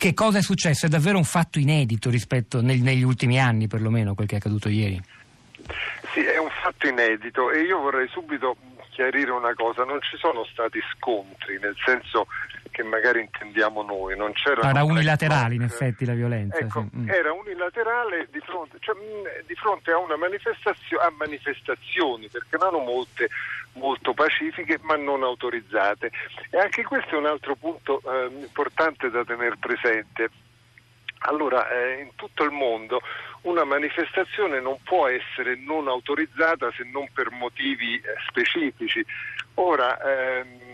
Che cosa è successo? È davvero un fatto inedito rispetto neg- negli ultimi anni, perlomeno, quel che è accaduto ieri. Sì, è un fatto inedito e io vorrei subito chiarire una cosa, non ci sono stati scontri, nel senso che magari intendiamo noi. Non c'era era unilaterale in effetti la violenza. Ecco, sì. mm. Era unilaterale di fronte, cioè, mh, di fronte a, manifestazio- a, manifestazioni, perché erano molte molto pacifiche ma non autorizzate. E anche questo è un altro punto eh, importante da tenere presente. Allora, eh, in tutto il mondo una manifestazione non può essere non autorizzata se non per motivi eh, specifici. Ora, ehm,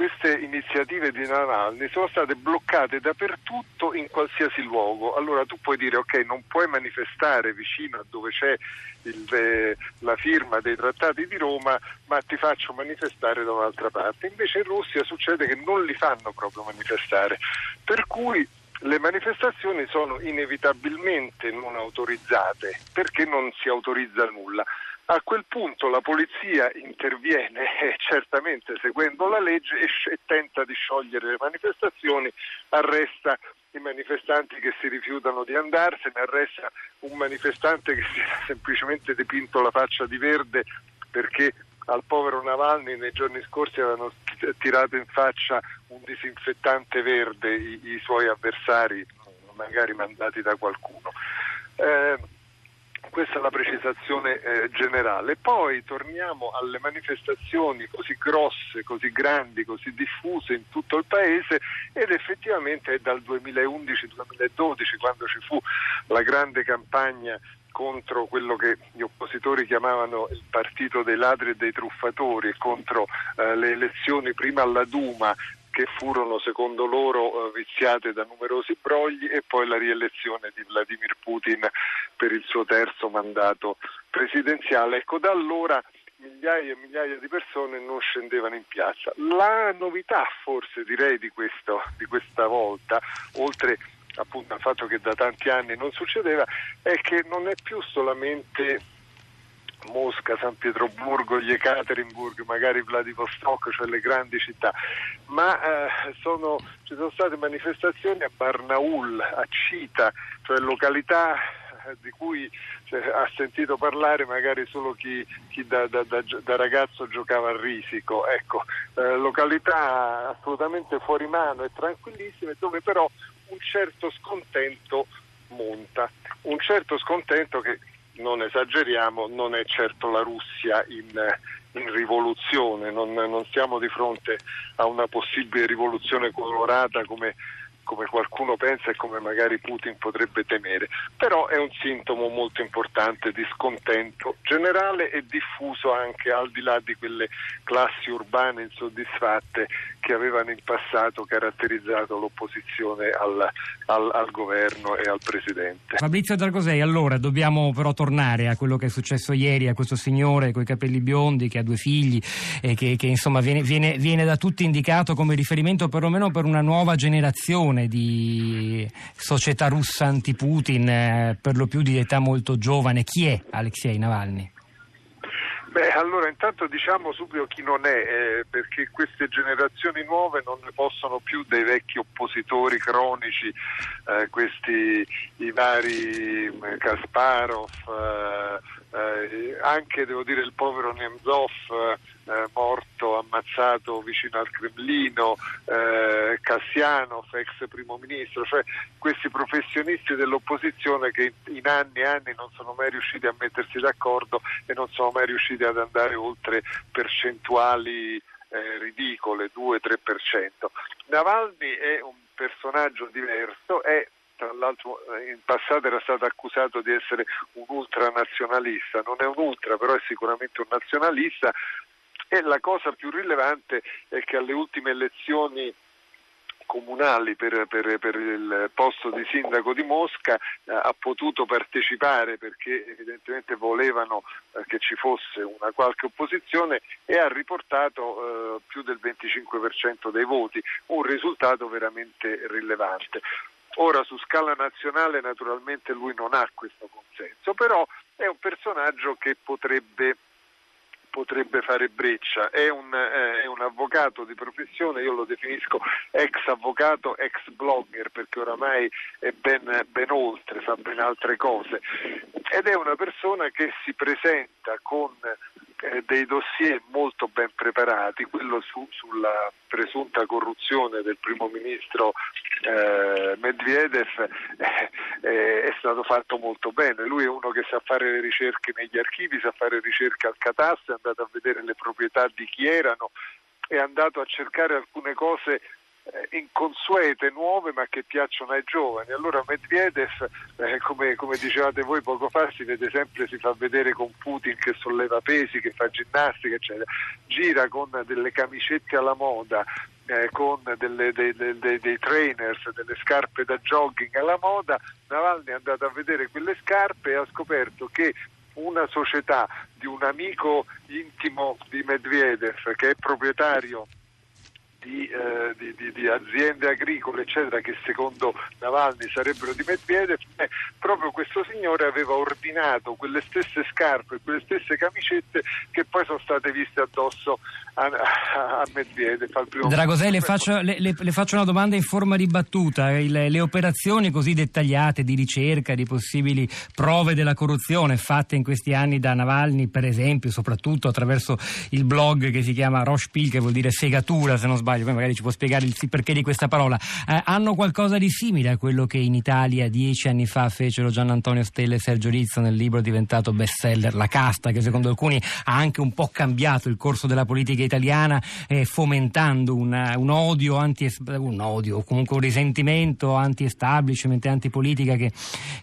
queste iniziative di Navalny sono state bloccate dappertutto in qualsiasi luogo. Allora tu puoi dire ok, non puoi manifestare vicino a dove c'è il, eh, la firma dei trattati di Roma, ma ti faccio manifestare da un'altra parte. Invece in Russia succede che non li fanno proprio manifestare. Per cui le manifestazioni sono inevitabilmente non autorizzate perché non si autorizza nulla. A quel punto la polizia interviene, eh, certamente seguendo la legge, e, tenta di sciogliere le manifestazioni, arresta i manifestanti che si rifiutano di andarsene, arresta un manifestante che si è semplicemente dipinto la faccia di verde perché al povero Navalny nei giorni scorsi avevano tirato in faccia un disinfettante verde i, i suoi avversari, magari mandati da qualcuno. Eh, questa è la precisazione eh, generale. Poi torniamo alle manifestazioni così grosse, così grandi, così diffuse in tutto il paese ed effettivamente è dal 2011-2012 quando ci fu la grande campagna contro quello che gli oppositori chiamavano il partito dei ladri e dei truffatori, contro eh, le elezioni prima alla Duma che furono secondo loro eh, viziate da numerosi brogli e poi la rielezione di Vladimir Putin per il suo terzo mandato presidenziale. Ecco, da allora migliaia e migliaia di persone non scendevano in piazza. La novità forse direi di, questo, di questa volta, oltre appunto al fatto che da tanti anni non succedeva, è che non è più solamente Mosca, San Pietroburgo, Yekaterinburg, magari Vladivostok, cioè le grandi città, ma eh, sono, ci sono state manifestazioni a Barnaul, a Cita, cioè località eh, di cui cioè, ha sentito parlare magari solo chi, chi da, da, da, da, ragazzo giocava a risico, ecco, eh, località assolutamente fuori mano e tranquillissime dove però un certo scontento monta, un certo scontento che non esageriamo, non è certo la Russia in, in rivoluzione, non, non, siamo di fronte a una possibile rivoluzione colorata come come qualcuno pensa e come magari Putin potrebbe temere, però è un sintomo molto importante di scontento generale e diffuso anche al di là di quelle classi urbane insoddisfatte che avevano in passato caratterizzato l'opposizione al, al, al governo e al presidente. Fabrizio Dragosei, allora dobbiamo però tornare a quello che è successo ieri a questo signore con i capelli biondi che ha due figli e che, che insomma viene, viene, viene da tutti indicato come riferimento perlomeno per una nuova generazione generazione di società russa anti-Putin, eh, per lo più di età molto giovane. Chi è Alexei Navalny? Beh, allora intanto diciamo subito chi non è, eh, perché queste generazioni nuove non ne possono più dei vecchi oppositori cronici, eh, questi i vari eh, Kasparov, eh, eh, anche devo dire il povero Nemzov eh, morto, ammazzato vicino al Cremlino, eh, Cassianov, ex primo ministro, cioè questi professionisti dell'opposizione che in anni e anni non sono mai riusciti a mettersi d'accordo e non sono mai riusciti ad andare oltre percentuali eh, ridicole, 2-3%. Navalny è un personaggio diverso, è tra l'altro eh, in passato era stato accusato di essere un ultranazionalista, non è un ultra, però è sicuramente un nazionalista e la cosa più rilevante è che alle ultime elezioni comunali per, per, per, il posto di sindaco di Mosca eh, ha potuto partecipare perché evidentemente volevano eh, che ci fosse una qualche opposizione e ha riportato eh, più del 25% dei voti, un risultato veramente rilevante. Ora su scala nazionale naturalmente lui non ha questo consenso, però è un personaggio che potrebbe potrebbe fare breccia. È un, eh, è un, avvocato di professione, io lo definisco ex avvocato, ex blogger, perché oramai è ben, ben oltre, fa ben altre cose. Ed è una persona che si presenta con eh, dei dossier molto ben preparati, quello su, sulla presunta corruzione del primo ministro eh, Medvedev eh, eh, è stato fatto molto bene, lui è uno che sa fare le ricerche negli archivi, sa fare ricerche al catasto, è andato a vedere le proprietà di chi erano, è andato a cercare alcune cose inconsuete, nuove ma che piacciono ai giovani. Allora Medvedev, eh, come, come, dicevate voi poco fa, si vede sempre, si fa vedere con Putin che solleva pesi, che fa ginnastica, eccetera. Gira con delle camicette alla moda, eh, con delle, dei, dei, dei, trainers, delle scarpe da jogging alla moda. Navalny è andato a vedere quelle scarpe e ha scoperto che una società di un amico intimo di Medvedev che è proprietario di, eh, di, di, di, aziende agricole eccetera che secondo Navalny sarebbero di Medvedev eh, proprio questo signore aveva ordinato quelle stesse scarpe quelle stesse camicette che poi sono state viste addosso a, a, a Medvedev al primo Dragosei le faccio, le, le, le faccio, una domanda in forma di battuta. Il, le operazioni così dettagliate di ricerca di possibili prove della corruzione fatte in questi anni da Navalny per esempio soprattutto attraverso il blog che si chiama Rochepil che vuol dire segatura se non sbaglio poi magari ci può spiegare il perché di questa parola, eh, hanno qualcosa di simile a quello che in Italia dieci anni fa fecero Gian Antonio Stella e Sergio Rizzo nel libro diventato bestseller La casta, che secondo alcuni ha anche un po' cambiato il corso della politica italiana, eh, fomentando una, un odio anti un odio, comunque un risentimento anti-establishment, antipolitica che,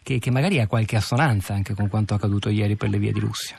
che, che magari ha qualche assonanza anche con quanto accaduto ieri per le vie di Russia.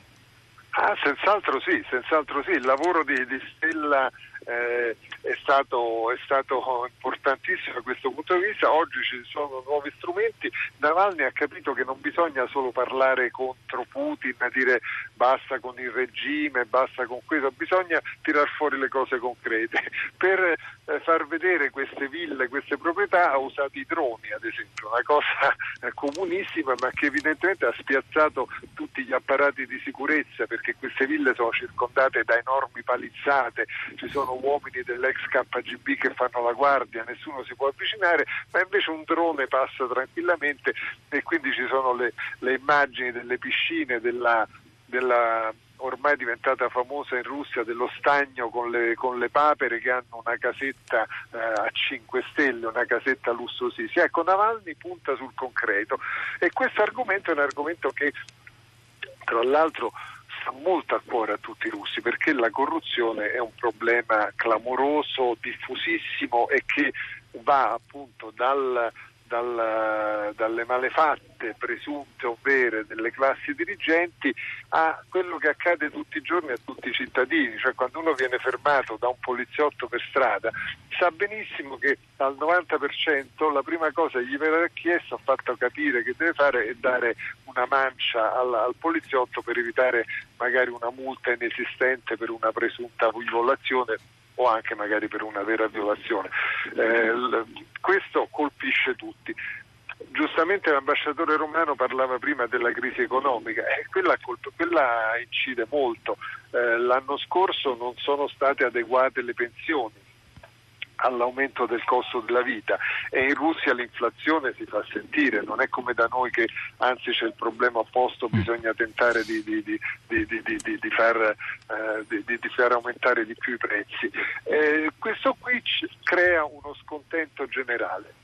Ah, senz'altro sì, senz'altro sì. Il lavoro di, di Stella eh, è, stato, è, stato, importantissimo da questo punto di vista. Oggi ci sono nuovi strumenti. Navalny ha capito che non bisogna solo parlare contro Putin, dire basta con il regime, basta con questo, bisogna tirar fuori le cose concrete. Per eh, far vedere queste ville, queste proprietà ha usato i droni, ad esempio, una cosa eh, comunissima ma che evidentemente ha spiazzato tutti gli apparati di sicurezza perché queste ville sono circondate da enormi palizzate, ci sono uomini dell'ex KGB che fanno la guardia, nessuno si può avvicinare, ma invece un drone passa tranquillamente e quindi ci sono le, le immagini delle piscine, della, della ormai diventata famosa in Russia dello stagno con le, con le papere che hanno una casetta eh, a 5 stelle, una casetta lussosissima. Ecco, Navalny punta sul concreto e questo argomento è un argomento che tra l'altro sta molto a cuore a tutti i russi perché la corruzione è un problema clamoroso, diffusissimo e che va appunto dal dal, dalle malefatte presunte o vere delle classi dirigenti a quello che accade tutti i giorni a tutti i cittadini, cioè quando uno viene fermato da un poliziotto per strada sa benissimo che al 90% la prima cosa che gli verrà chiesto, ha fatto capire che deve fare è dare una mancia al, al poliziotto per evitare magari una multa inesistente per una presunta violazione o anche magari per una vera violazione. Eh, questo colpisce tutti. Giustamente l'ambasciatore romano parlava prima della crisi economica eh, quella, quella incide molto. Eh, l'anno scorso non sono state adeguate le pensioni all'aumento del costo della vita e in Russia l'inflazione si fa sentire, non è come da noi che anzi c'è il problema opposto, mm. bisogna tentare di, di, di, di far, eh, far, aumentare di più i prezzi. Eh, questo qui crea uno scontento generale